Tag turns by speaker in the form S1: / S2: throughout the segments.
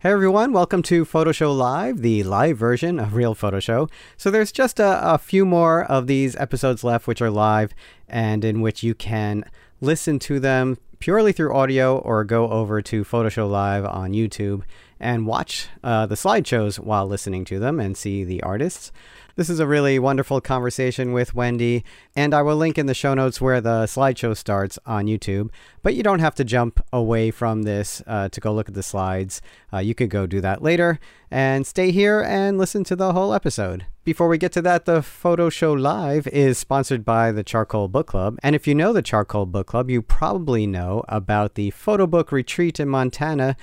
S1: Hey everyone, welcome to Photo Show Live, the live version of Real Photo Show. So there's just a, a, few more of these episodes left, which are live and in which you can listen to them purely through audio or go over to Photo Show Live on YouTube and watch uh, the slideshows while listening to them and see the artists. This is a really wonderful conversation with Wendy, and I will link in the show notes where the slideshow starts on YouTube. But you don't have to jump away from this uh, to go look at the slides. Uh, you could go do that later and stay here and listen to the whole episode. Before we get to that, the Photo Show Live is sponsored by the Charcoal Book Club. And if you know the Charcoal Book Club, you probably know about the photo book retreat in Montana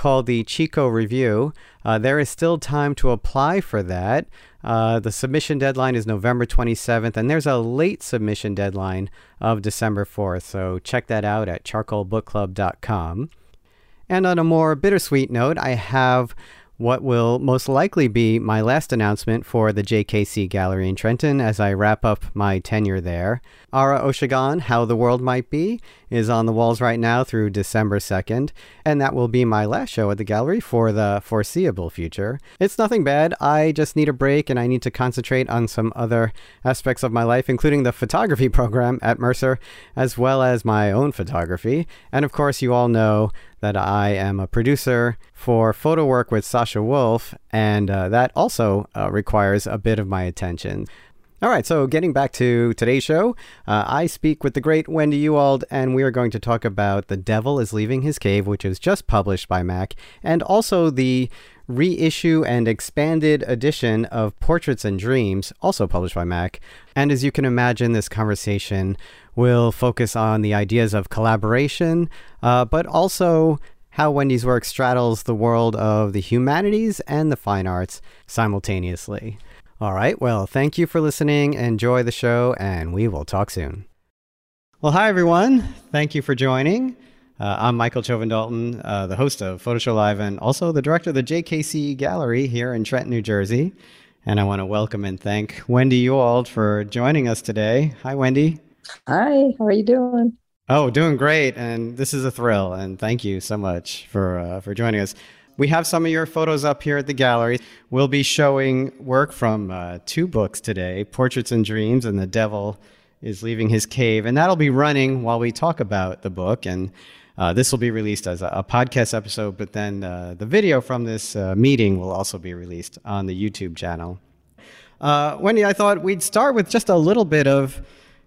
S1: called the Chico Review. Uh, there is still time to apply for that. Uh, the submission deadline is November 27th, and there's a late submission deadline of December 4th. So check that out at charcoalbookclub.com. And on a more bittersweet note, I have what will most likely be my last announcement for the JKC Gallery in Trenton as I wrap up my tenure there. Ara Oshagan, How the World Might Be, is on the walls right now through December 2nd, and that will be my last show at the gallery for the foreseeable future. It's nothing bad, I just need a break and I need to concentrate on some other aspects of my life, including the photography program at Mercer, as well as my own photography. And of course, you all know that I am a producer for photo work with Sasha Wolf, and uh, that also uh, requires a bit of my attention. All right, so getting back to today's show, uh, I speak with the great Wendy Ewald, and we are going to talk about The Devil is Leaving His Cave, which is just published by MACK, and also the reissue and expanded edition of Portraits and Dreams, also published by MACK. And as you can imagine, this conversation will focus on the ideas of collaboration, uh, but also how Wendy's work straddles the world of the humanities and the fine arts simultaneously. All right, well, thank you for listening. Enjoy the show, and we will talk soon. Well, hi, everyone. Thank you for joining. Uh, I'm Michael Chovan Dalton, uh, the host of Photo Show Live and also the director of the JKC Gallery here in Trenton, New Jersey. And I want to welcome and thank Wendy Ewald for joining us today. Hi, Wendy.
S2: Hi, how are you doing?
S1: Oh, doing great. And this is a thrill. And thank you so much for, uh, for joining us. We have some of your photos up here at the gallery. We'll be showing work from uh, two books today Portraits and Dreams and The Devil is Leaving His Cave. And that'll be running while we talk about the book. And uh, this will be released as a, a podcast episode, but then uh, the video from this uh, meeting will also be released on the YouTube channel. Uh, Wendy, I thought we'd start with just a little bit of,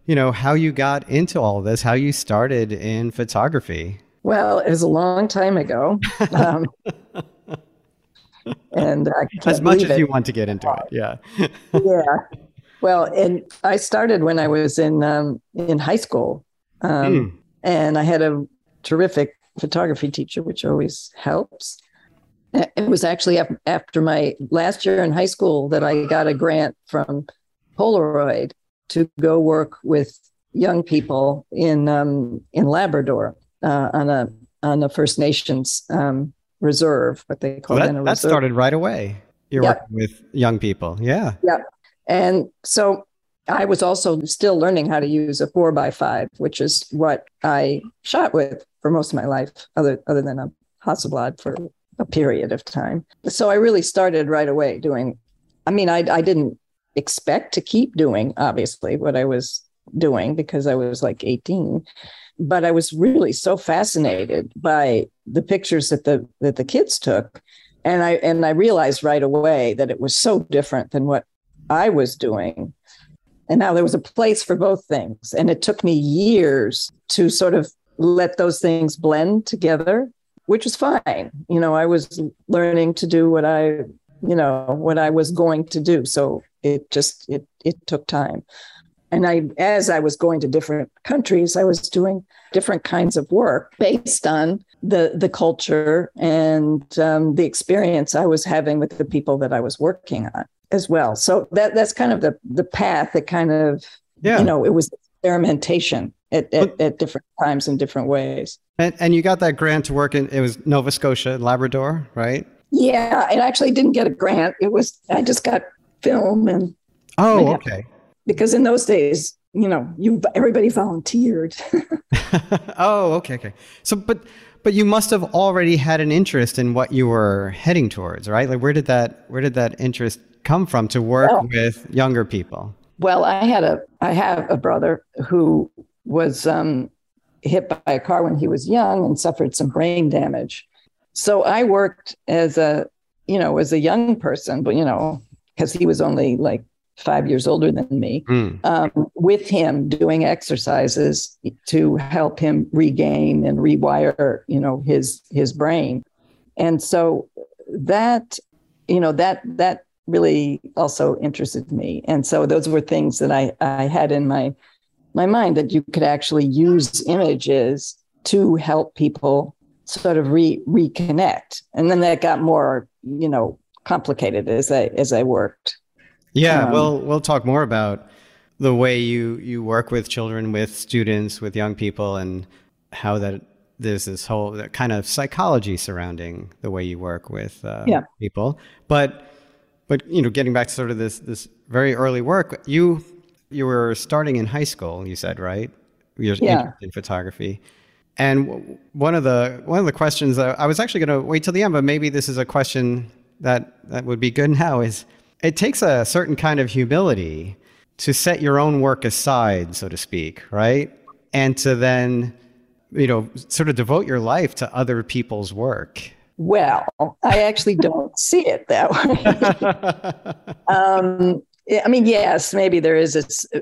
S1: you know, how you got into all this, how you started in photography.
S2: Well, it was a long time ago. Um, and
S1: as much as it. you want to get into it, yeah.
S2: yeah. Well, and I started when I was in um, in high school, um, mm. and I had a terrific photography teacher, which always helps. It was actually after my last year in high school that I got a grant from Polaroid to go work with young people in um, in Labrador uh, on a on a First Nations um, reserve, what they call
S1: well,
S2: that,
S1: that, that started right away. You're working with young people, yeah.
S2: Yeah, and so I was also still learning how to use a four by five, which is what I shot with for most of my life, other other than a Hasselblad for a period of time. So I really started right away doing. I mean, I I didn't expect to keep doing obviously what I was doing because I was like 18, but I was really so fascinated by the pictures that the that the kids took, and I and I realized right away that it was so different than what I was doing and now there was a place for both things. And it took me years to sort of let those things blend together, which was fine. You know, I was learning to do what I, you know, what I was going to do. So it just it it took time. And I as I was going to different countries, I was doing different kinds of work based on the the culture and um, the experience I was having with the people that I was working on as well. So that that's kind of the the path that kind of yeah. you know it was experimentation at, at, at different times in different ways.
S1: And, and you got that grant to work in it was Nova Scotia, Labrador, right?
S2: Yeah, it actually didn't get a grant. It was I just got film and
S1: oh okay
S2: because in those days you know you everybody volunteered.
S1: oh okay okay so but but you must have already had an interest in what you were heading towards, right? Like where did that where did that interest come from to work with younger people?
S2: Well, I had a I have a brother who was um, hit by a car when he was young and suffered some brain damage. So I worked as a you know as a young person, but you know because he was only like five years older than me, mm. um, with him doing exercises to help him regain and rewire, you know, his his brain. And so that, you know, that that really also interested me. And so those were things that I I had in my my mind that you could actually use images to help people sort of re reconnect. And then that got more, you know, complicated as I as I worked.
S1: Yeah, um, we'll we'll talk more about the way you you work with children, with students, with young people, and how that there's this whole that kind of psychology surrounding the way you work with uh, yeah. people. But but you know, getting back to sort of this this very early work, you you were starting in high school. You said right, you're yeah. in photography. And one of the one of the questions I was actually going to wait till the end, but maybe this is a question that that would be good now. Is it takes a certain kind of humility to set your own work aside, so to speak, right? And to then, you know, sort of devote your life to other people's work.
S2: Well, I actually don't see it that way. um, I mean, yes, maybe there is a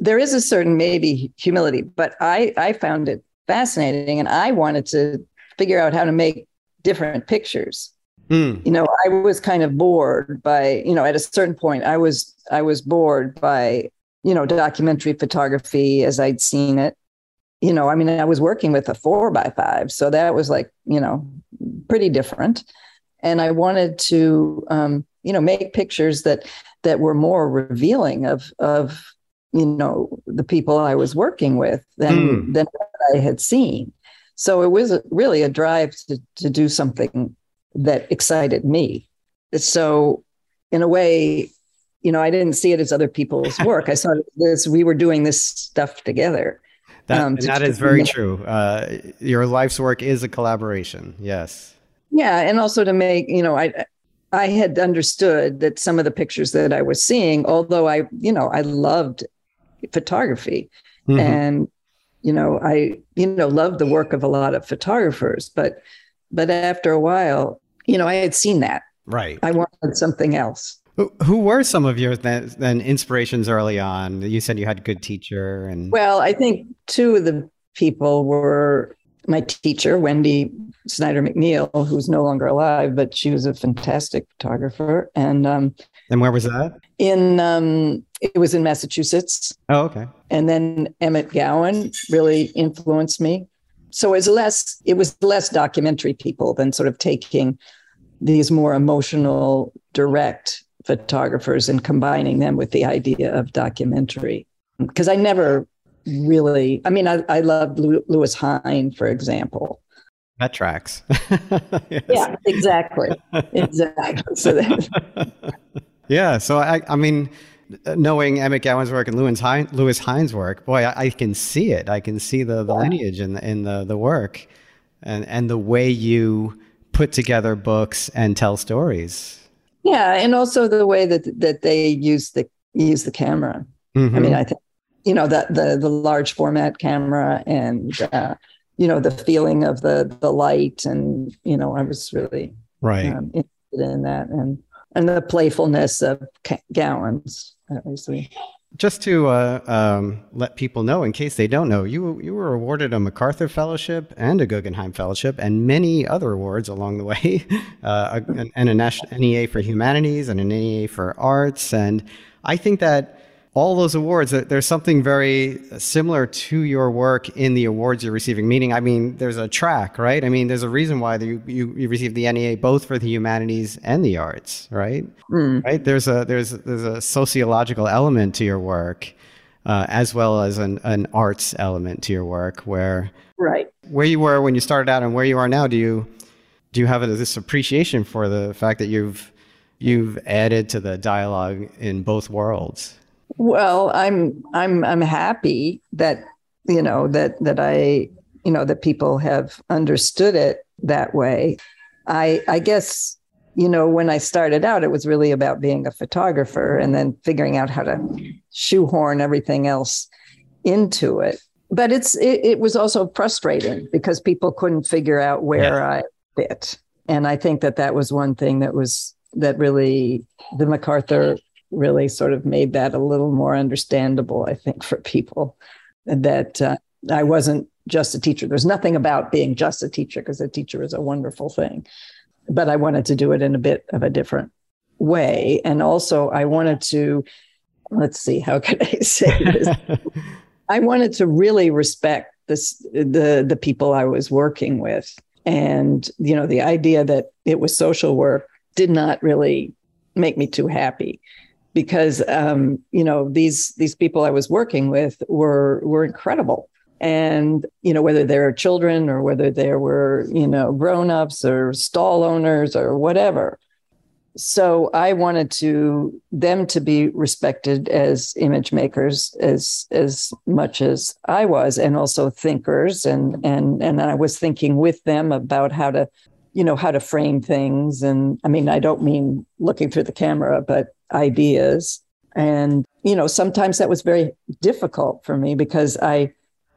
S2: there is a certain maybe humility, but I I found it fascinating, and I wanted to figure out how to make different pictures. Mm. You know, I was kind of bored by, you know, at a certain point, I was I was bored by, you know, documentary photography as I'd seen it. You know, I mean, I was working with a four by five, so that was like, you know, pretty different. And I wanted to, um, you know, make pictures that that were more revealing of of you know the people I was working with than mm. than what I had seen. So it was really a drive to to do something that excited me. So, in a way, you know, I didn't see it as other people's work. I saw this, we were doing this stuff together.
S1: That, um, that is very true. Uh, your life's work is a collaboration. Yes.
S2: Yeah. And also to make, you know, I, I had understood that some of the pictures that I was seeing, although I, you know, I loved photography mm-hmm. and, you know, I, you know, loved the work of a lot of photographers, but but after a while, you know, I had seen that.
S1: Right.
S2: I wanted something else.
S1: Who were some of your then, then inspirations early on? You said you had a good teacher, and
S2: well, I think two of the people were my teacher, Wendy Snyder MacNeil, who's no longer alive, but she was a fantastic photographer. And um,
S1: and where was that?
S2: In um, it was in Massachusetts.
S1: Oh, okay.
S2: And then Emmet Gowin really influenced me so it was less it was less documentary people than sort of taking these more emotional direct photographers and combining them with the idea of documentary. Because i never really i mean i, I loved lewis hine for example.
S1: That tracks.
S2: Yes. yeah exactly. Exactly. So that,
S1: yeah so i i mean knowing Emmet Gowin's work and Lewis, hein- Lewis Hine's work, boy, I, I, can see it. I can see the, the lineage in the, in the, the work and, and the way you put together books and tell stories.
S2: Yeah. And also the way that, that they use the, use the camera. Mm-hmm. I mean, I think, you know, that the, the large format camera and, uh, you know, the feeling of the, the light and, you know, I was really
S1: right
S2: um, interested in that and, and the playfulness of
S1: Just to uh, um, let people know, in case they don't know, you you were awarded a MacArthur Fellowship and a Guggenheim Fellowship and many other awards along the way, uh, and a national NEA for Humanities and an NEA for Arts. And I think that all those awards, there's something very similar to your work in the awards you're receiving. Meaning, I mean, there's a track, right? I mean, there's a reason why you you, you received the NEA both for the humanities and the arts, right? Mm. Right? There's a there's there's a sociological element to your work, uh, as well as an an arts element to your work, where
S2: right
S1: where you were when you started out and where you are now. Do you do you have this appreciation for the fact that you've you've added to the dialogue in both worlds?
S2: Well, I'm I'm I'm happy that you know that that I you know, that people have understood it that way. I, I guess, you know, when I started out, it was really about being a photographer and then figuring out how to shoehorn everything else into it. But it's it, it was also frustrating because people couldn't figure out where yeah. I fit, and I think that that was one thing that was that really the MacArthur really sort of made that a little more understandable. I think for people that uh, I wasn't just a teacher. There's nothing about being just a teacher because a teacher is a wonderful thing. But I wanted to do it in a bit of a different way. And also, I wanted to, let's see, how can I say this? I wanted to really respect this, the, the people I was working with. And, you know, the idea that it was social work did not really make me too happy because um, you know these these people I was working with were were incredible. And you know whether they're children or whether they were you know grown-ups or stall owners or whatever. So i wanted to them to be respected as image makers as as much as i was and also thinkers. And and and i was thinking with them about how to you know how to frame things. And i mean i don't mean looking through the camera but ideas and you know sometimes that was very difficult for me because i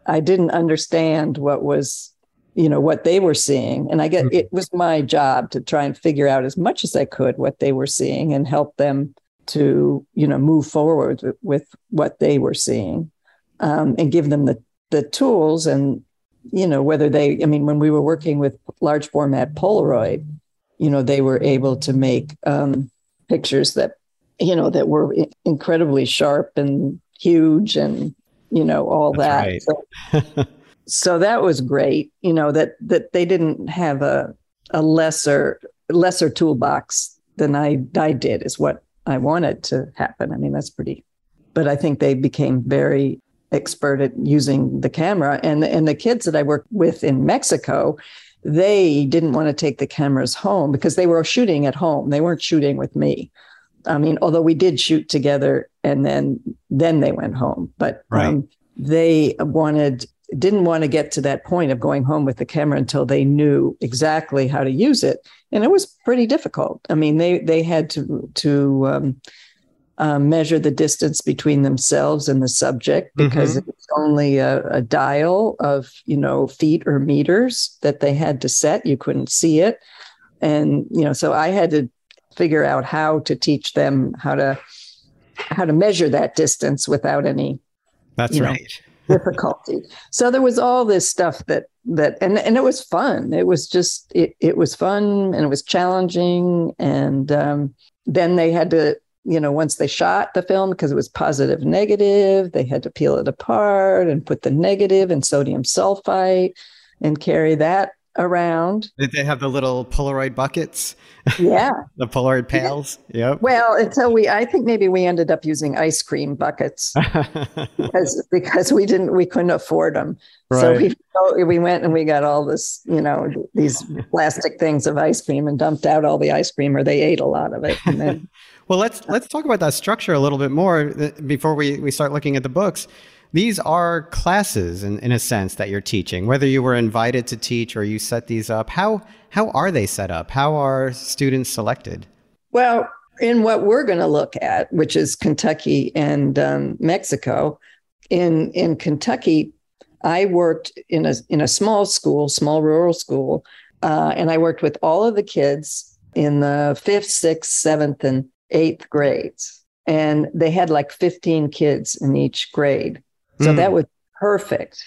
S2: I didn't understand what was, you know, what they were seeing. And I get mm-hmm. it was my job to try and figure out as much as I could what they were seeing and help them to, you know, move forward with, with what they were seeing um, and give them the, the tools and, you know, whether they, I mean, when we were working with large format Polaroid, you know, they were able to make um, pictures that, you know, that were incredibly sharp and huge and you know, all That's that. Right. So, so that was great, you know, that that they didn't have a a lesser lesser toolbox than I I did is what I wanted to happen. I mean, that's pretty but I think they became very expert at using the camera and and the kids that I worked with in Mexico they didn't want to take the cameras home because they were shooting at home they weren't shooting with me I mean, although we did shoot together and then then they went home, but right. um, they wanted didn't want to get to that point of going home with the camera until they knew exactly how to use it, and it was pretty difficult. I mean, they they had to to um, uh, measure the distance between themselves and the subject because mm-hmm. it's only a, a dial of you know feet or meters that they had to set. You couldn't see it, and you know, so I had to figure out how to teach them how to how to measure that distance without any
S1: that's right
S2: know, difficulty. So there was all this stuff that that and and it was fun. It was just it, it was fun and it was challenging. And um, then they had to you know once they shot the film because it was positive negative they had to peel it apart and put the negative in sodium sulfite and carry that around.
S1: Did they have the little Polaroid buckets?
S2: Yeah.
S1: the Polaroid pails? Yep.
S2: Well, until we, I think maybe we ended up using ice cream buckets because, because we didn't, we couldn't afford them. Right. So we, we went and we got all this, you know, these plastic things of ice cream and dumped out all the ice cream or they ate a lot of it. And then,
S1: well, let's, let's talk about that structure a little bit more uh, before we, we start looking at the books these are classes in, in a sense that you're teaching, whether you were invited to teach or you set these up. How, how are they set up? How are students selected?
S2: Well, in what we're going to look at, which is Kentucky and um, Mexico, in, in Kentucky, I worked in a, in a small school, small rural school, uh, and I worked with all of the kids in the fifth, sixth, seventh, and eighth grades. And they had like 15 kids in each grade. So mm. that was perfect.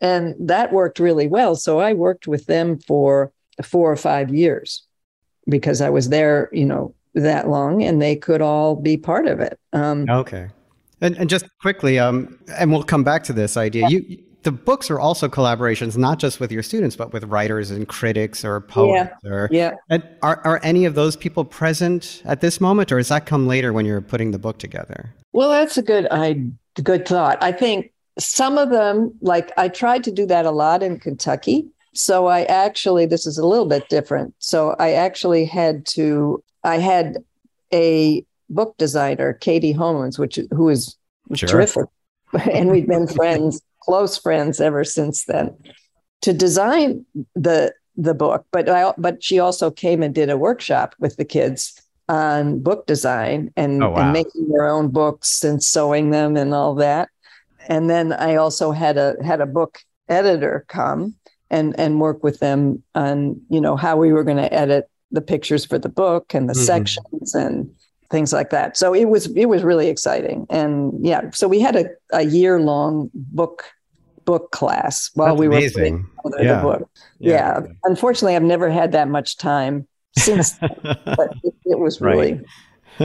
S2: And that worked really well. So I worked with them for four or five years because I was there, you know, that long and they could all be part of it.
S1: Um, okay. And, and just quickly, um, and we'll come back to this idea. Yeah. You, the books are also collaborations, not just with your students, but with writers and critics or poets.
S2: Yeah.
S1: Or,
S2: yeah.
S1: Are, are any of those people present at this moment, or does that come later when you're putting the book together?
S2: Well, that's a good idea good thought. I think some of them, like I tried to do that a lot in Kentucky. So I actually, this is a little bit different. So I actually had to, I had a book designer, Katie Holmes, which who is sure. terrific, and we've been friends, close friends ever since then. to design the the book, but I but she also came and did a workshop with the kids on book design and,
S1: Oh, wow.
S2: and making their own books and sewing them and all that. And then I also had a had a book editor come and and work with them on you know how we were going to edit the pictures for the book and the
S1: Mhm.
S2: sections and things like that. So it was it was really exciting. And yeah, so we had a, a year long book book class while
S1: That's
S2: we were
S1: amazing.
S2: putting together
S1: Yeah.
S2: the book. Yeah. Unfortunately, I've never had that much time since, but it, it was really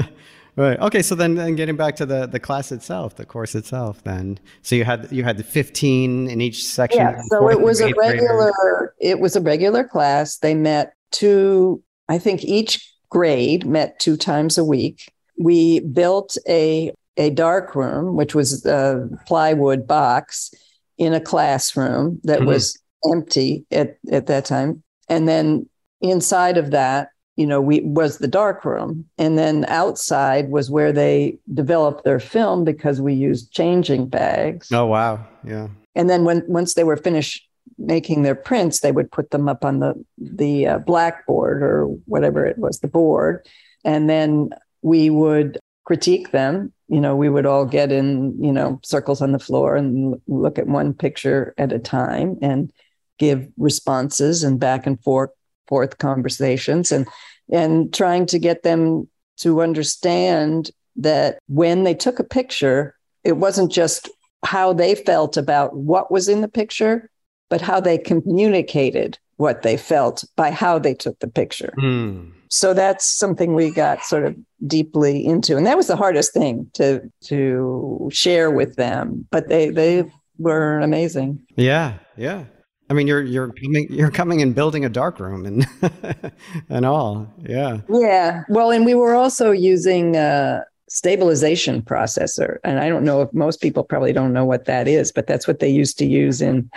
S1: Right. Okay. So then, then getting back to the the class itself, the course itself. Then, so you had you had the fifteen in each section.
S2: yeah. So it was a
S1: graders.
S2: regular. It was a regular class. They met two. I think each grade met two times a week. We built a a dark room, which was a plywood box in a classroom that
S1: Mhm.
S2: was empty at at that time, and then inside of that you know we was the dark room and then outside was where they developed their film because we used changing bags
S1: Oh wow. Yeah.
S2: and then when once they were finished making their prints they would put them up on the the uh, blackboard or whatever it was the board and then we would critique them you know we would all get in you know circles on the floor and look at one picture at a time and give responses and back and forth forth conversations and and trying to get them to understand that when they took a picture it wasn't just how they felt about what was in the picture but how they communicated what they felt by how they took the picture
S1: Hmm.
S2: so that's something we got sort of deeply into and that was the hardest thing to to share with them but they they were amazing
S1: Yeah. Yeah. I mean, you're you're coming you're coming and building a dark room and and all. Yeah.
S2: yeah well and we were also using a stabilization processor and i don't know if most people probably don't know what that is but that's what they used to use in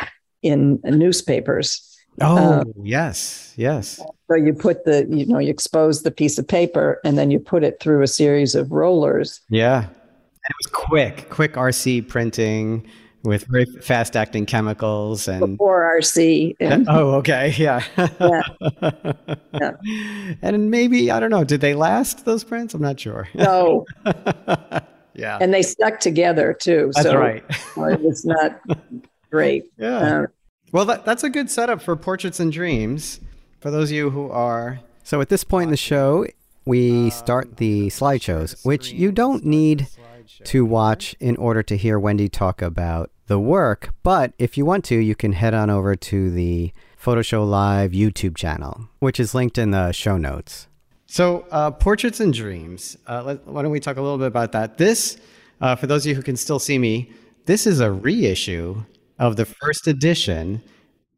S2: in newspapers
S1: Oh
S2: Uh,
S1: yes. Yes.
S2: So you put the, you know, you expose the piece of paper and then you put it through a series of rollers.
S1: Yeah. And it was quick, quick RC printing with very fast acting chemicals and
S2: Before RC. And
S1: oh, okay, yeah.
S2: Yeah.
S1: And maybe I don't know. Did they last those prints? I'm not sure.
S2: no,
S1: yeah,
S2: and they stuck together too.
S1: that's
S2: so
S1: right.
S2: it was not great.
S1: Yeah.
S2: Uh,
S1: Well, that, that's a good setup for Portraits and Dreams. For those of you who are. So, at this point in the show, we start the slideshows, which you don't need to watch in order to hear Wendy talk about the work. But if you want to, you can head on over to the Photo Show Live YouTube channel, which is linked in the show notes. So, uh, Portraits and Dreams. Uh, let, why don't we talk a little bit about that? This, uh, for those of you who can still see me, this is a reissue of the first edition.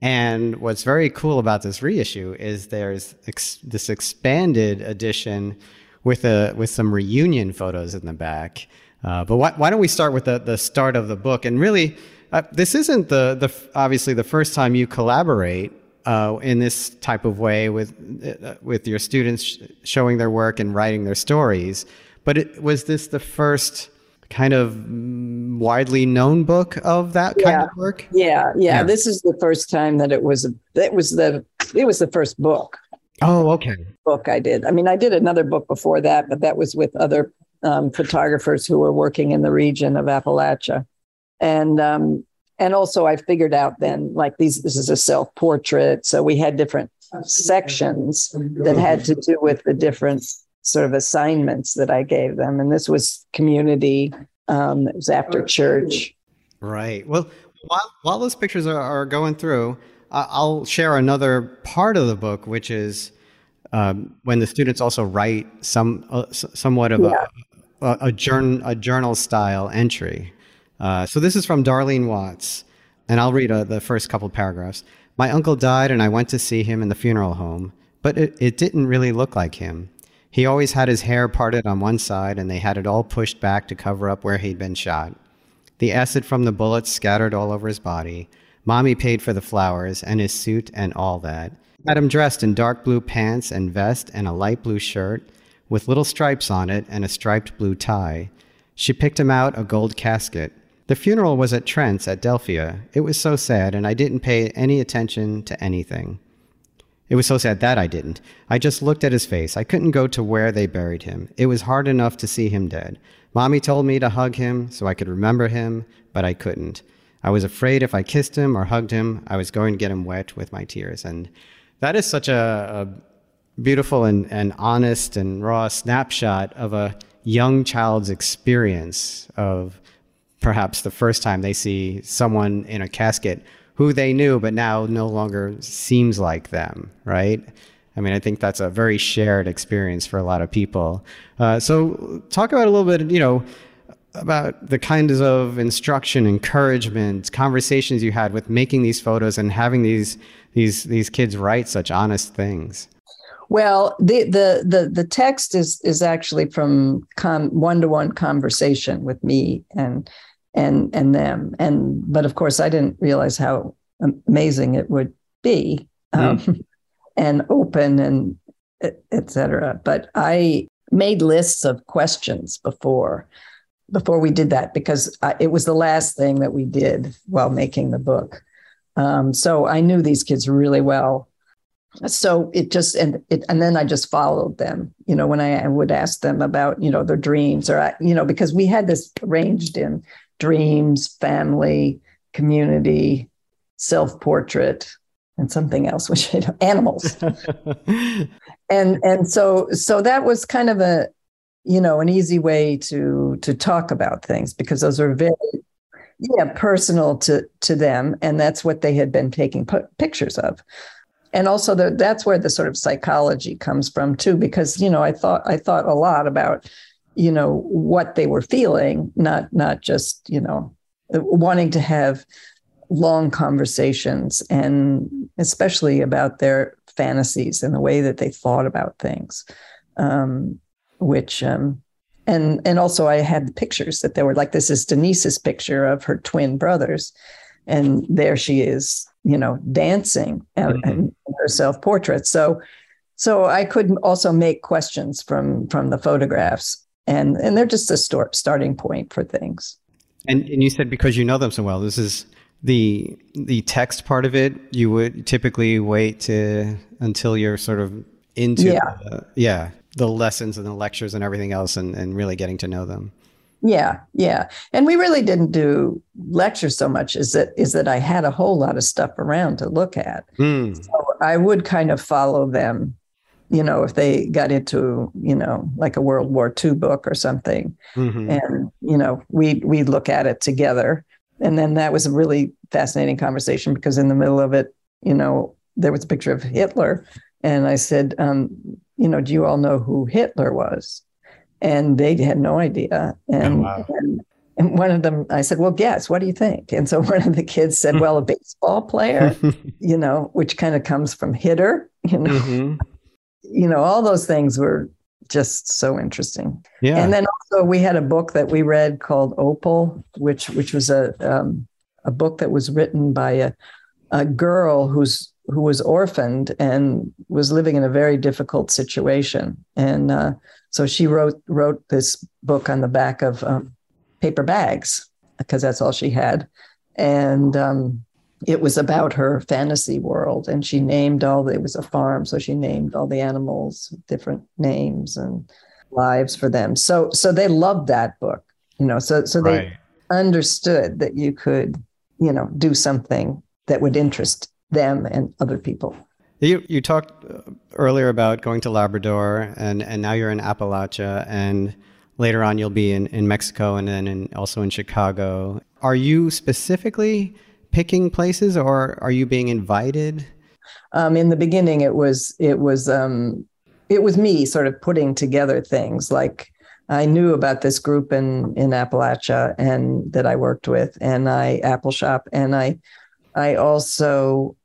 S1: And what's very cool about this reissue is there's ex- this expanded edition with a with some reunion photos in the back. Uh, but why, why don't we start with the, the start of the book? And really, uh, this isn't the the obviously the first time you collaborate uh, in this type of way with uh, with your students sh- showing their work and writing their stories. But it, was this the first kind of mm, widely known book of that kind
S2: Yeah.
S1: of work?
S2: yeah, yeah,
S1: Yeah.
S2: This is the first time that it was. It was the. It was the first book.
S1: Oh, okay.
S2: book I did. I mean, I did another book before that, but that was with other um, photographers who were working in the region of Appalachia, and um, and also I figured out then like these. This is a self portrait, so we had different sections that had to do with the different sort of assignments that I gave them, and this was community. Um, it was after church.
S1: Right. Well, while, while those pictures are, are going through, I'll share another part of the book, which is um, when the students also write some uh, somewhat of
S2: Yeah.
S1: A, a, journal style entry. Uh, so this is from Darlene Watts, and I'll read uh, the first couple paragraphs. My uncle died, and I went to see him in the funeral home, but it, it didn't really look like him. He always had his hair parted on one side, and they had it all pushed back to cover up where he'd been shot. The acid from the bullets scattered all over his body. Mommy paid for the flowers and his suit and all that. Had him dressed in dark blue pants and vest and a light blue shirt with little stripes on it and a striped blue tie. She picked him out a gold casket. The funeral was at Trent's at Delphia. It was so sad, and I didn't pay any attention to anything. It was so sad that I didn't. I just looked at his face. I couldn't go to where they buried him. It was hard enough to see him dead. Mommy told me to hug him so I could remember him, but I couldn't. I was afraid if I kissed him or hugged him, I was going to get him wet with my tears. And that is such a, a beautiful and, and honest and raw snapshot of a young child's experience of perhaps the first time they see someone in a casket who they knew but now no longer seems like them, right? I mean, I think that's a very shared experience for a lot of people. Uh, so, talk about a little bit, you know, about the kinds of instruction, encouragement, conversations you had with making these photos and having these these these kids write such honest things.
S2: Well, the the the the text is is actually from one to one conversation with me and and and them, and but of course I didn't realize how amazing it would be. Mm. Um, and open and etc. But I made lists of questions before before we did that because I, it was the last thing that we did while making the book. Um, so I knew these kids really well. So it just and it and then I just followed them. You know, when I, would ask them about you know their dreams or I, you know because we had this arranged in dreams, family, community, self portrait, and something else, which animals. and and so so that was kind of a you know an easy way to to talk about things because those are very yeah personal to to them and that's what they had been taking p- pictures of and also the, that's where the sort of psychology comes from too because you know i thought i thought a lot about you know what they were feeling not not just you know wanting to have long conversations and especially about their fantasies and the way that they thought about things um, which um, and and also i had the pictures that they were like this is denise's picture of her twin brothers and there she is you know dancing mm-hmm. and her self-portrait so so i could also make questions from from the photographs and and they're just a start, starting point for things.
S1: And and you said because you know them so well this is the the text part of it you would typically wait to until you're sort of into yeah, the, yeah the lessons and the lectures and everything else and, and really getting to know them
S2: yeah yeah and we really didn't do lectures so much is that is that i had a whole lot of stuff around to look at mm. so i would kind of follow them you know if they got into you know like a world war ii book or something mm-hmm. and you know we we'd look at it together and then that was a really fascinating conversation because in the middle of it, you know, there was a picture of Hitler. And I said, um, you know, do you all know who Hitler was? And they had no idea. And, oh, wow. and, and one of them, I said, well, guess, what do you think? And so one of the kids said, well, a baseball player, you know, which kind of comes from hitter, you know. Mm-hmm. You know, all those things were just so interesting. Yeah. And then also we had a book that we read called Opal, which which was a um, a book that was written by a a girl who's who was orphaned and was living in a very difficult situation. And uh, so she wrote wrote this book on the back of um, paper bags because that's all she had. And um, it was about her fantasy world and she named all the, it was a farm so she named all the animals different names and lives for them so so they loved that book you know so so they right. understood that you could you know do something that would interest them and other people
S1: you you talked uh, earlier about going to labrador and and now you're in appalachia and later on you'll be in in mexico and then in, also in chicago are you specifically picking places, or are you being invited?
S2: Um, in the beginning, it was it was um, it was me sort of putting together things. Like I knew about this group in in Appalachia and that I worked with, and I Appalshop, and I I also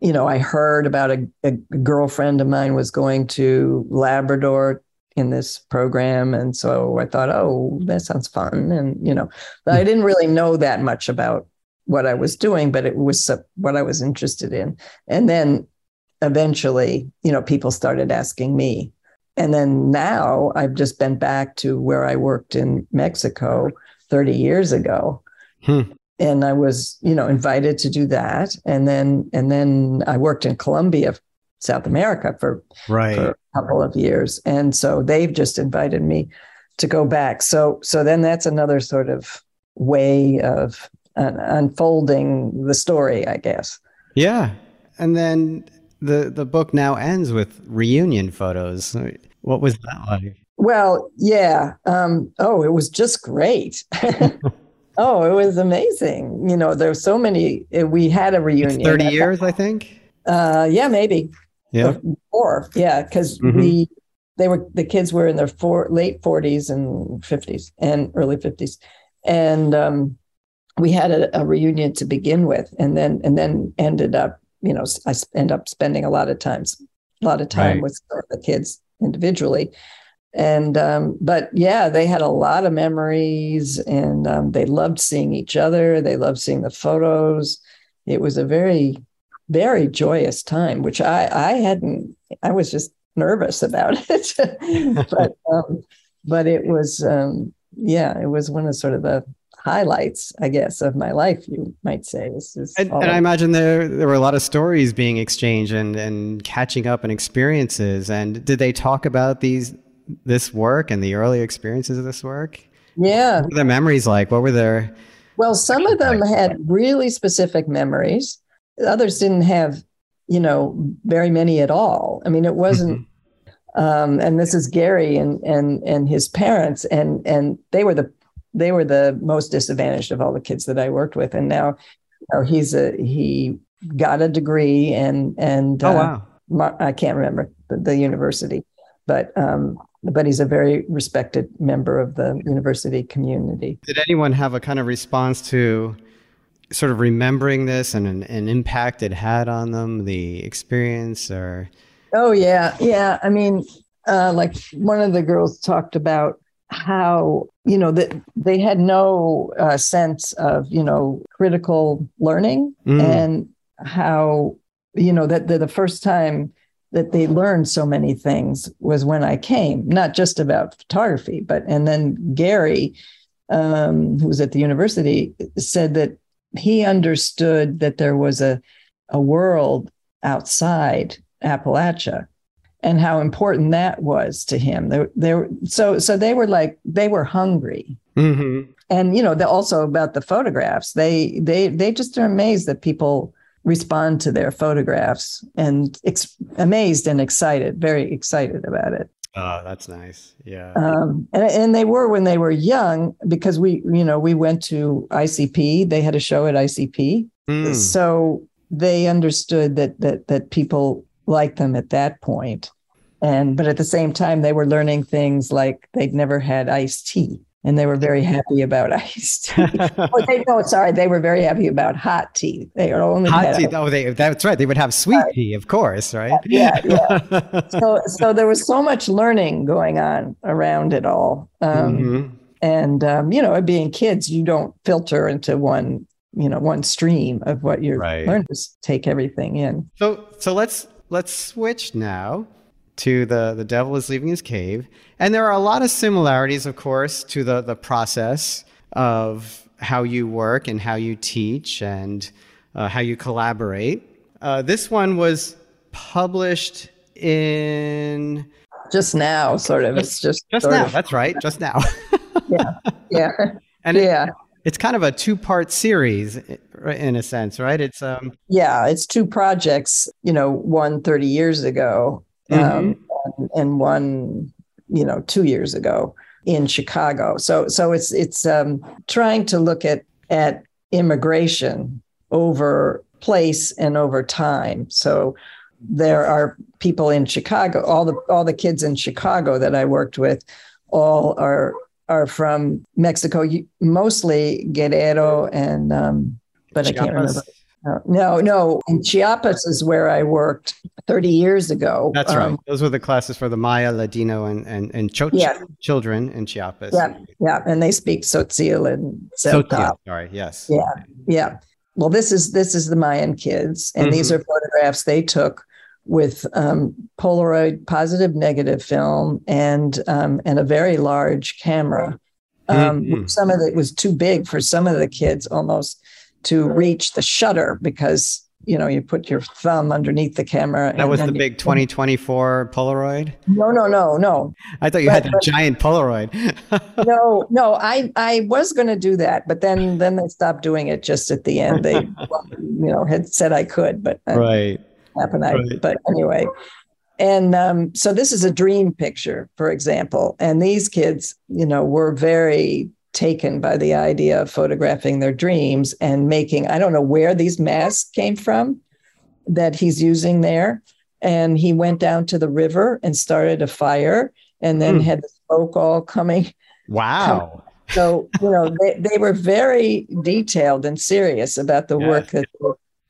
S2: you know, I heard about a, a, girlfriend of mine was going to Labrador in this program. And so I thought, oh, that sounds fun. And, you know, but I didn't really know that much about what I was doing, but it was what I was interested in. And then eventually, you know, people started asking me. And then now I've just been back to where I worked in Mexico 30 years ago.
S1: Hmm.
S2: And I was, you know, invited to do that. And then and then I worked in Colombia, South America for,
S1: Right.
S2: for a couple of years. And so they've just invited me to go back. So so then that's another sort of way of uh, unfolding the story, I guess.
S1: Yeah. And then the the book now ends with reunion photos. What was that like?
S2: Well, yeah. Um, oh, it was just great. oh, it was amazing. You know, there were so many. uh, We had a reunion.
S1: It's 30 years, I think.
S2: Uh, yeah, maybe.
S1: Yeah.
S2: Or yeah, because
S1: Mhm.
S2: we they were the kids were in their four, late forties and fifties and early fifties, and um, we had a, a reunion to begin with, and then and then ended up, you know, I end up spending a lot of times, a lot of time
S1: Right.
S2: with the kids individually, and um, but yeah, they had a lot of memories, and um, they loved seeing each other. They loved seeing the photos. It was a very very joyous time, which I I hadn't. I was just nervous about it, but um, but it was um, yeah, it was one of sort of the highlights, I guess, of my life. You might say. This is
S1: And, and I imagine there there were a lot of stories being exchanged and, and catching up and experiences. And did they talk about these this work and the early experiences of this work?
S2: yeah.
S1: What were their memories like? What were their
S2: Well, some of them had really specific memories. Others didn't have, you know, very many at all. I mean, it wasn't. Um, and this is Gary and and and his parents, and and they were the they were the most disadvantaged of all the kids that I worked with. And now, you know, he's a he got a degree and and
S1: Oh
S2: uh,
S1: wow.
S2: I can't remember the, the university, but um, but he's a very respected member of the university community.
S1: Did anyone have a kind of response to sort of remembering this and an, an impact it had on them, the experience or
S2: Oh yeah, yeah. I mean, uh, like one of the girls talked about how you know that they had no uh, sense of you know critical learning
S1: Mm.
S2: and how you know that the, the first time that they learned so many things was when I came, not just about photography, but and then Gary, um, who was at the university, said that he understood that there was a a world outside Appalachia and how important that was to him. There, they were, so so they were like they were hungry.
S1: hmm
S2: And you know, also about the photographs, they they they just are amazed that people respond to their photographs and ex- amazed and excited, very excited about it.
S1: Oh, that's nice. Yeah.
S2: Um, and, and they were when they were young because we, you know, we went to ICP. They had a show at ICP,
S1: Mm.
S2: so they understood that that that people liked them at that point. And but at the same time, they were learning things like they'd never had iced tea, and they were very happy about iced tea. oh, they, no, sorry, they were very happy about hot tea. They are only
S1: Hot tea. Oh, they, that's right. They would have sweet tea, of course, right?
S2: Yeah, yeah. So, so there was so much learning going on around it all. Um,
S1: Mhm.
S2: and um, you know being kids you don't filter into one you know one stream of what you're
S1: Right.
S2: learning just take everything in
S1: So so let's let's switch now to the the devil is leaving his cave, and there are a lot of similarities, of course, to the the process of how you work and how you teach and uh, how you collaborate. Uh, this one was published in
S2: just now sort of it's just
S1: just now.
S2: of-
S1: That's right, just now.
S2: yeah Yeah.
S1: and it-
S2: yeah
S1: it's kind of a two part series in a sense, right? It's um
S2: yeah it's two projects you know one 30 years ago
S1: Mm-hmm.
S2: and, and one you know two years ago in chicago so so it's it's um, trying to look at at immigration over place and over time so there are people in chicago all the all the kids in chicago that i worked with all are are from mexico mostly guerrero and um but i can't remember
S1: Chiapas.
S2: No, no. In Chiapas is where I worked 30 years ago.
S1: That's right.
S2: Um,
S1: Those were the classes for the Maya, Ladino, and and, and Cho-
S2: Yeah.
S1: children in Chiapas.
S2: Yeah, yeah, and they speak Tzotzil and
S1: So, sorry. Yes.
S2: Yeah, yeah. Well, this is this is the Mayan kids, and these
S1: Mm-hmm.
S2: are photographs they took with um, Polaroid positive negative film and um, and a very large camera, Um, mm-hmm. Some of it was too big for some of the kids almost to reach the shutter because you know you put your thumb underneath the camera.
S1: That was the big 2024 Polaroid.
S2: No, no, no, no.
S1: I thought you but, had the giant Polaroid.
S2: no, no. I I was going to do that, but then then they stopped doing it just at the end. They you know had said I could, but
S1: right
S2: happened. I, right. But anyway, and um, so this is a dream picture, for example, and these kids, you know, were very taken by the idea of photographing their dreams and making i don't know where these masks came from that he's using there. And he went down to the river and started a fire and then mm. had the smoke all coming.
S1: Wow.
S2: So you know they, they were very detailed and serious about the yeah. work that,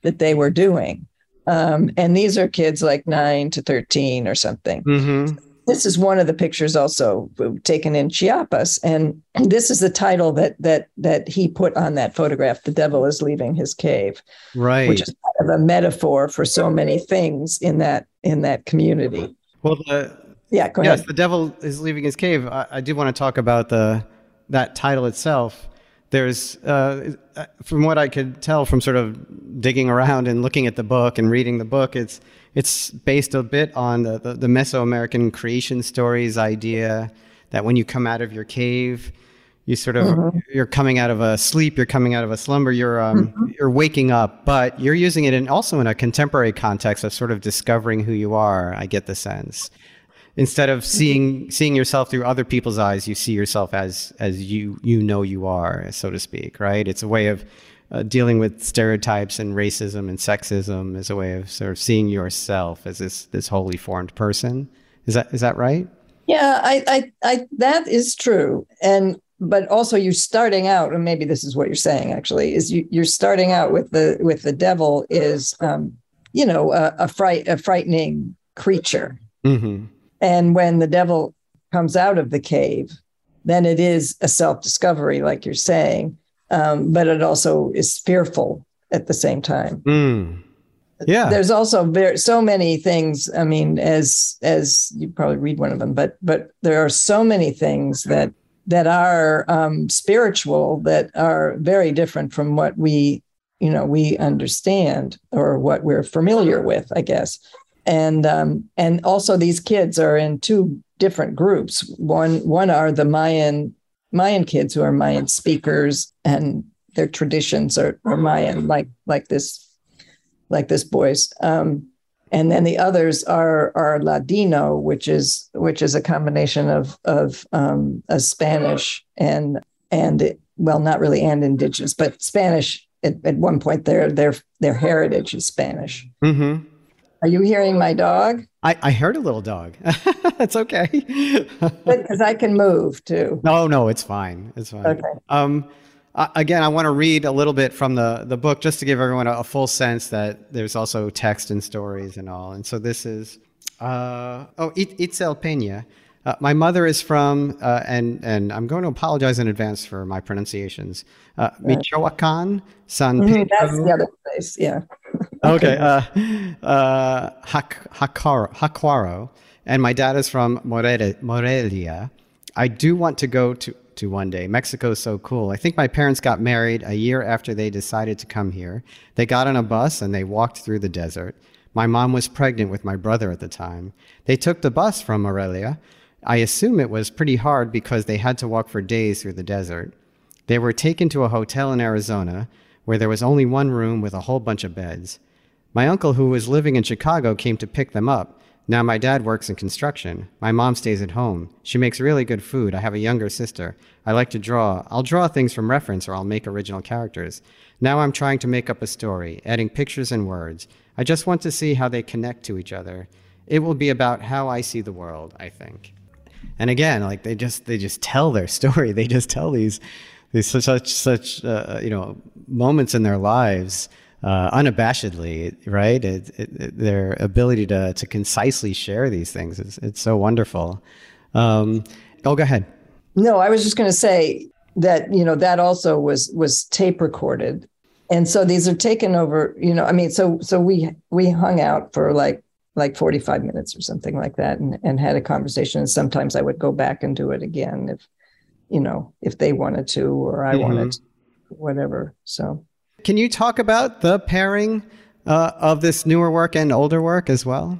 S2: that they were doing. Um, and these are kids like 9 to 13 or something. Mm-hmm this is one of the pictures also taken in Chiapas, and this is the title that that that he put on that photograph. The devil is leaving his cave,
S1: right?
S2: Which is kind of a metaphor for so many things in that in that community.
S1: Well, the
S2: yeah,
S1: yes, ahead. the devil is leaving his cave. I, I do want to talk about the that title itself. There's, uh, from what I could tell from sort of digging around and looking at the book and reading the book, it's it's based a bit on the, the, the Mesoamerican creation stories idea that when you come out of your cave, you sort of mm-hmm. you're coming out of a sleep, you're coming out of a slumber, you're um, mm-hmm. you're waking up, but you're using it in also in a contemporary context of sort of discovering who you are. I get the sense instead of seeing seeing yourself through other people's eyes, you see yourself as as you you know you are, so to speak. Right? It's a way of uh, dealing with stereotypes and racism and sexism as a way of sort of seeing yourself as this this wholly formed person. Is that is that right?
S2: Yeah, I, I, I that is true, and but also you're starting out, and maybe this is what you're saying actually is you you're starting out with the with the devil is um, you know a, a fright a frightening creature, mm-hmm. and when the devil comes out of the cave, then it is a self discovery, like you're saying um, but it also is fearful at the same time.
S1: Mm. Yeah,
S2: there's also very so many things. I mean, as as you probably read one of them, but but there are so many things that that are um, spiritual that are very different from what we you know we understand or what we're familiar with, I guess. And um, and also these kids are in two different groups. One one are the Mayan Mayan kids who are Mayan speakers and their traditions are, are Mayan, like like this, like this boy's. Um, and then the others are are Ladino, which is which is a combination of of um, a Spanish and and well, not really and indigenous, but Spanish. At, at one point, their their their heritage is Spanish. Mm-hmm. Are you hearing my dog?
S1: I, I heard a little dog. That's okay.
S2: Because I can move too.
S1: No, no, it's fine. It's fine. Okay. Um, again, I want to read a little bit from the, the book just to give everyone a, a full sense that there's also text and stories and all. And so this is, uh, oh, Itzel Peña. Uh, my mother is from, uh, and and I'm going to apologize in advance for my pronunciations. Uh, Michoacan, San
S2: Pedro. Mm-hmm, that's the other place, yeah.
S1: Okay, uh, uh, Hacuaro, and my dad is from Morelia. I do want to go to to one day. Mexico is so cool. I think my parents got married a year after they decided to come here. They got on a bus and they walked through the desert. My mom was pregnant with my brother at the time. They took the bus from Morelia I assume it was pretty hard because they had to walk for days through the desert. They were taken to a hotel in Arizona where there was only one room with a whole bunch of beds. My uncle, who was living in Chicago, came to pick them up. Now my dad works in construction. My mom stays at home. She makes really good food. I have a younger sister. I like to draw. I'll draw things from reference or I'll make original characters. Now I'm trying to make up a story, adding pictures and words. I just want to see how they connect to each other. It will be about how I see the world, I think and again like they just they just tell their story they just tell these these such such uh, you know moments in their lives uh, unabashedly right it, it, their ability to to concisely share these things is it's so wonderful um, oh go ahead
S2: no i was just going to say that you know that also was was tape recorded and so these are taken over you know i mean so so we we hung out for like like 45 minutes or something like that and, and had a conversation. And sometimes I would go back and do it again if you know, if they wanted to or I mm-hmm. wanted to, whatever. So,
S1: can you talk about the pairing uh, of this newer work and older work as well?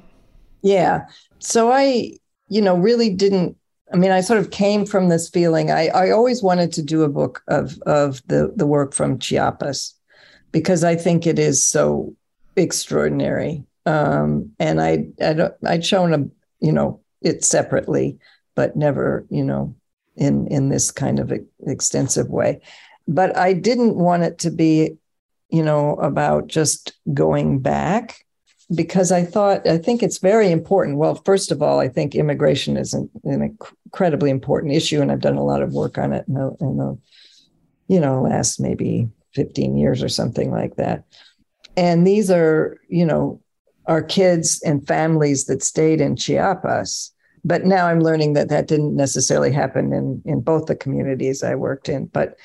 S2: Yeah. So I, you know, really didn't. I mean, I sort of came from this feeling. I, I always wanted to do a book of of the the work from Chiapas because I think it is so extraordinary. Um, and I, I I'd shown a you know it separately, but never you know in in this kind of extensive way. But I didn't want it to be, you know, about just going back because I thought I think it's very important. Well, first of all, I think immigration is an, an incredibly important issue, and I've done a lot of work on it in the, in the you know last maybe 15 years or something like that. And these are, you know, our kids and families that stayed in Chiapas. But now I'm learning that that didn't necessarily happen in, in both the communities I worked in. But,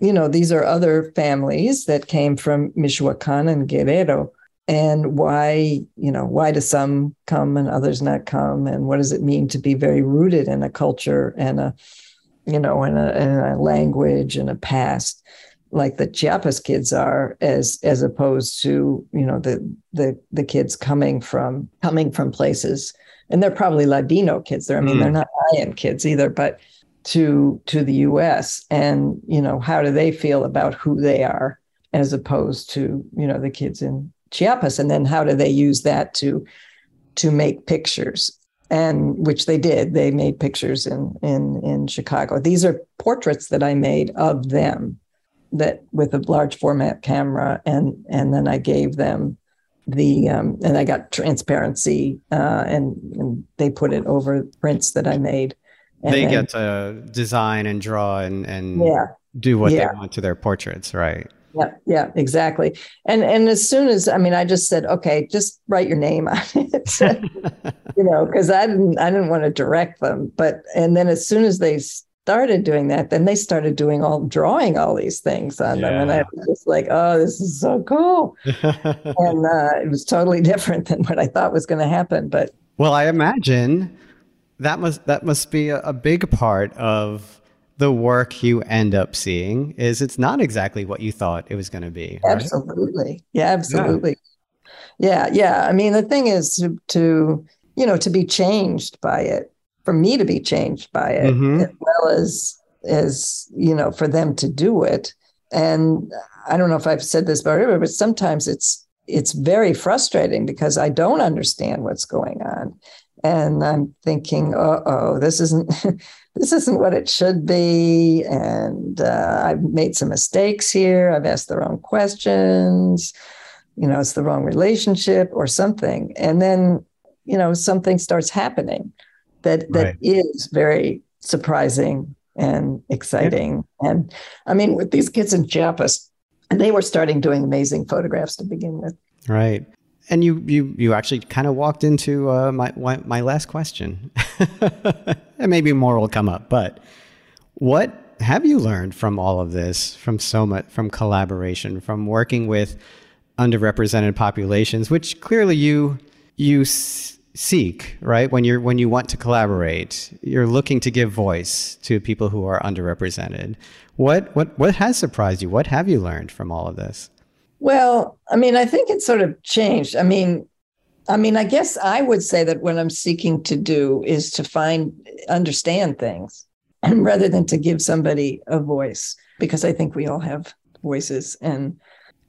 S2: you know, these are other families that came from Michoacan and Guerrero. And why, you know, why do some come and others not come? And what does it mean to be very rooted in a culture and a, you know, in a, in a language and a past? like the Chiapas kids are as as opposed to you know the the the kids coming from coming from places and they're probably Ladino kids there I mean mm. they're not Mayan kids either but to to the US and you know how do they feel about who they are as opposed to you know the kids in Chiapas? And then how do they use that to to make pictures? And which they did. They made pictures in in in Chicago. These are portraits that I made of them that with a large format camera, and and then I gave them the um, and I got transparency, uh, and, and they put it over prints that I made.
S1: They then, get to design and draw and and yeah, do what yeah. they want to their portraits, right?
S2: Yeah, yeah, exactly. And and as soon as I mean, I just said, okay, just write your name on it, you know, because I didn't I didn't want to direct them. But and then as soon as they started doing that, then they started doing all drawing all these things on yeah. them, and I was just like, "Oh, this is so cool!" and uh, it was totally different than what I thought was going to happen. But
S1: well, I imagine that must that must be a, a big part of the work you end up seeing. Is it's not exactly what you thought it was going to be.
S2: Right? Absolutely, yeah, absolutely, yeah. yeah, yeah. I mean, the thing is to to you know to be changed by it for me to be changed by it mm-hmm. as well as as you know for them to do it and i don't know if i've said this before but sometimes it's it's very frustrating because i don't understand what's going on and i'm thinking oh this isn't this isn't what it should be and uh, i've made some mistakes here i've asked the wrong questions you know it's the wrong relationship or something and then you know something starts happening that that right. is very surprising and exciting. Yeah. And I mean, with these kids in Chiapas, and they were starting doing amazing photographs to begin with.
S1: Right. And you you you actually kind of walked into uh, my my last question, and maybe more will come up. But what have you learned from all of this, from so much, from collaboration, from working with underrepresented populations, which clearly you you seek right? When you're when you want to collaborate you're looking to give voice to people who are underrepresented. What what what has surprised you? What have you learned from all of this
S2: well i mean i think it's sort of changed. I mean i mean i guess i would say that what i'm seeking to do is to find understand things and rather than to give somebody a voice because i think we all have voices. And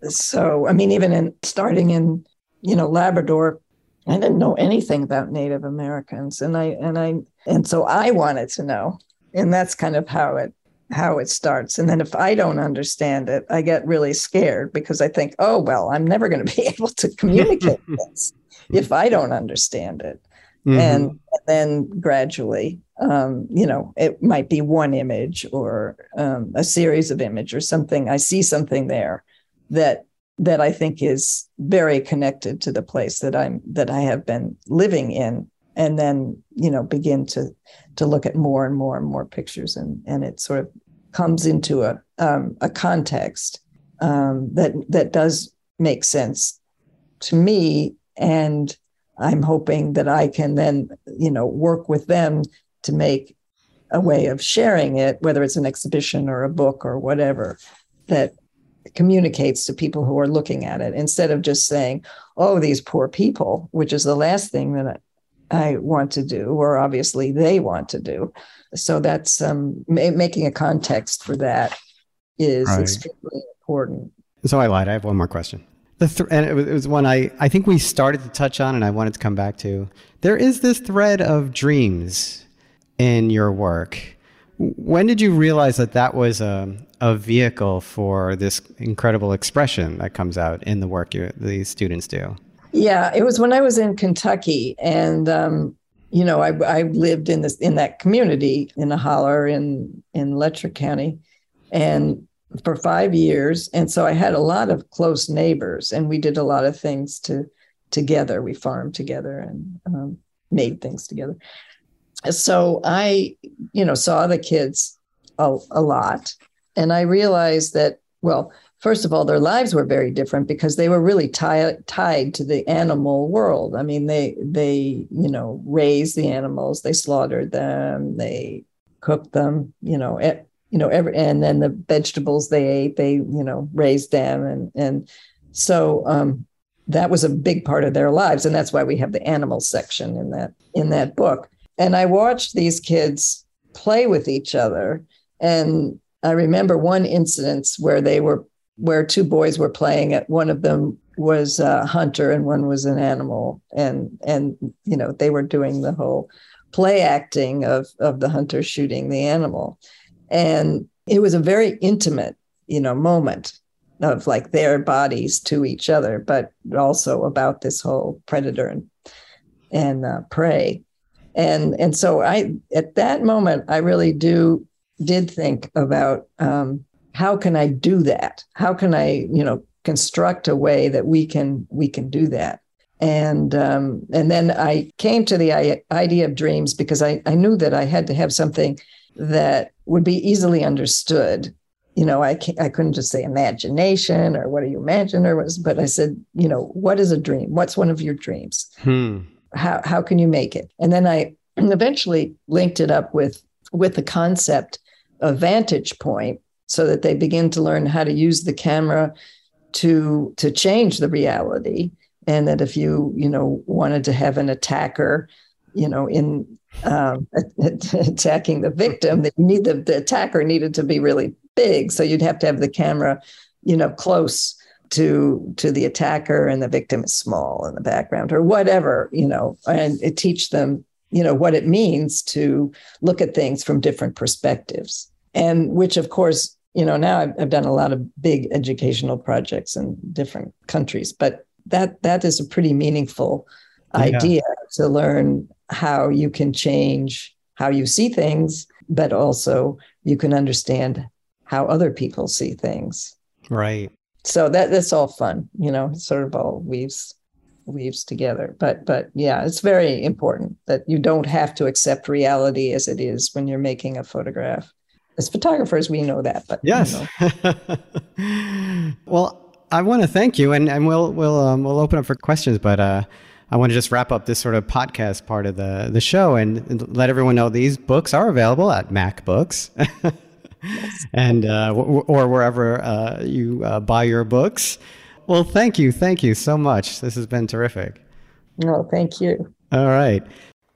S2: so i mean even in starting in you know labrador I didn't know anything about Native Americans, and I and I and so I wanted to know, and that's kind of how it how it starts. And then if I don't understand it, I get really scared because I think, oh well, I'm never going to be able to communicate this if I don't understand it. Mm-hmm. And, and, then gradually, um, you know, it might be one image or um, a series of image or something. I see something there that that I think is very connected to the place that I'm that I have been living in and then you know begin to to look at more and more and more pictures and and it sort of comes into a um, a context um, that that does make sense to me and I'm hoping that I can then you know work with them to make a way of sharing it, whether it's an exhibition or a book or whatever, that communicates to people who are looking at it instead of just saying, oh, these poor people, which is the last thing that I want to do, or obviously they want to do. So that's um, ma- making a context for that is right. extremely important.
S1: So I lied. I have one more question. The th- and it was, it was one I, I think we started to touch on and I wanted to come back to. There is this thread of dreams in your work. When did you realize that that was a, a vehicle for this incredible expression that comes out in the work you, these students do?
S2: Yeah, it was when I was in Kentucky, and um, you know, I, I lived in this in that community in a holler in in Letcher County, and for five years, and so I had a lot of close neighbors, and we did a lot of things to together. We farmed together and um, made things together. So I, you know, saw the kids a, a lot, and I realized that well, first of all, their lives were very different because they were really tie, tied to the animal world. I mean, they they you know raised the animals, they slaughtered them, they cooked them, you know, you know, every, and then the vegetables they ate, they, you know, raised them. And, and so um, that was a big part of their lives. And that's why we have the animal section in that, in that book. And I watched these kids play with each other. And I remember one incident where they were, where two boys were playing. At one of them was a hunter and one was an animal. And and you know they were doing the whole play acting of of the hunter shooting the animal. And it was a very intimate, you know, moment of like their bodies to each other, but also about this whole predator and and uh, prey. And and so I at that moment I really do did think about um, how can I do that? How can I you know construct a way that we can we can do that? And um, and then I came to the idea of dreams because I, I knew that I had to have something that would be easily understood. You know, I I couldn't just say imagination or what do you imagine or was, but I said, you know, what is a dream? What's one of your dreams? Hmm. How how can you make it? And then I eventually linked it up with with the concept of vantage point so that they begin to learn how to use the camera to to change the reality. And that if you you know wanted to have an attacker you know in um, attacking the victim that you need the, the attacker needed to be really big. So you'd have to have the camera you know close to to the attacker and the victim is small in the background or whatever you know and it teach them you know what it means to look at things from different perspectives and which of course you know now I've, I've done a lot of big educational projects in different countries but that that is a pretty meaningful yeah. idea to learn how you can change how you see things, but also you can understand how other people see things.
S1: Right.
S2: So that that's all fun, you know, sort of all weaves weaves together. But but yeah, it's very important that you don't have to accept reality as it is when you're making a photograph. As photographers, we know that, but
S1: yes. Well, I want to thank you, and and we'll we'll um, we'll open up for questions, but uh, I want to just wrap up this sort of podcast part of the, the show and, and let everyone know these books are available at MACK books yes. and uh, w- or wherever uh, you uh, buy your books. Well, thank you, thank you so much. This has been terrific.
S2: No, thank you.
S1: All right.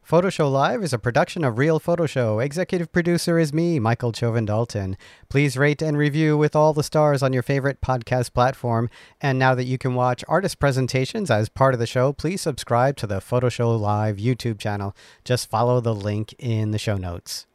S1: Photo Show Live is a production of Real Photo Show. Executive producer is me, Michael Chovan Dalton. Please rate and review with all the stars on your favorite podcast platform. And now that you can watch artist presentations as part of the show, please subscribe to the Photo Show Live YouTube channel. Just follow the link in the show notes.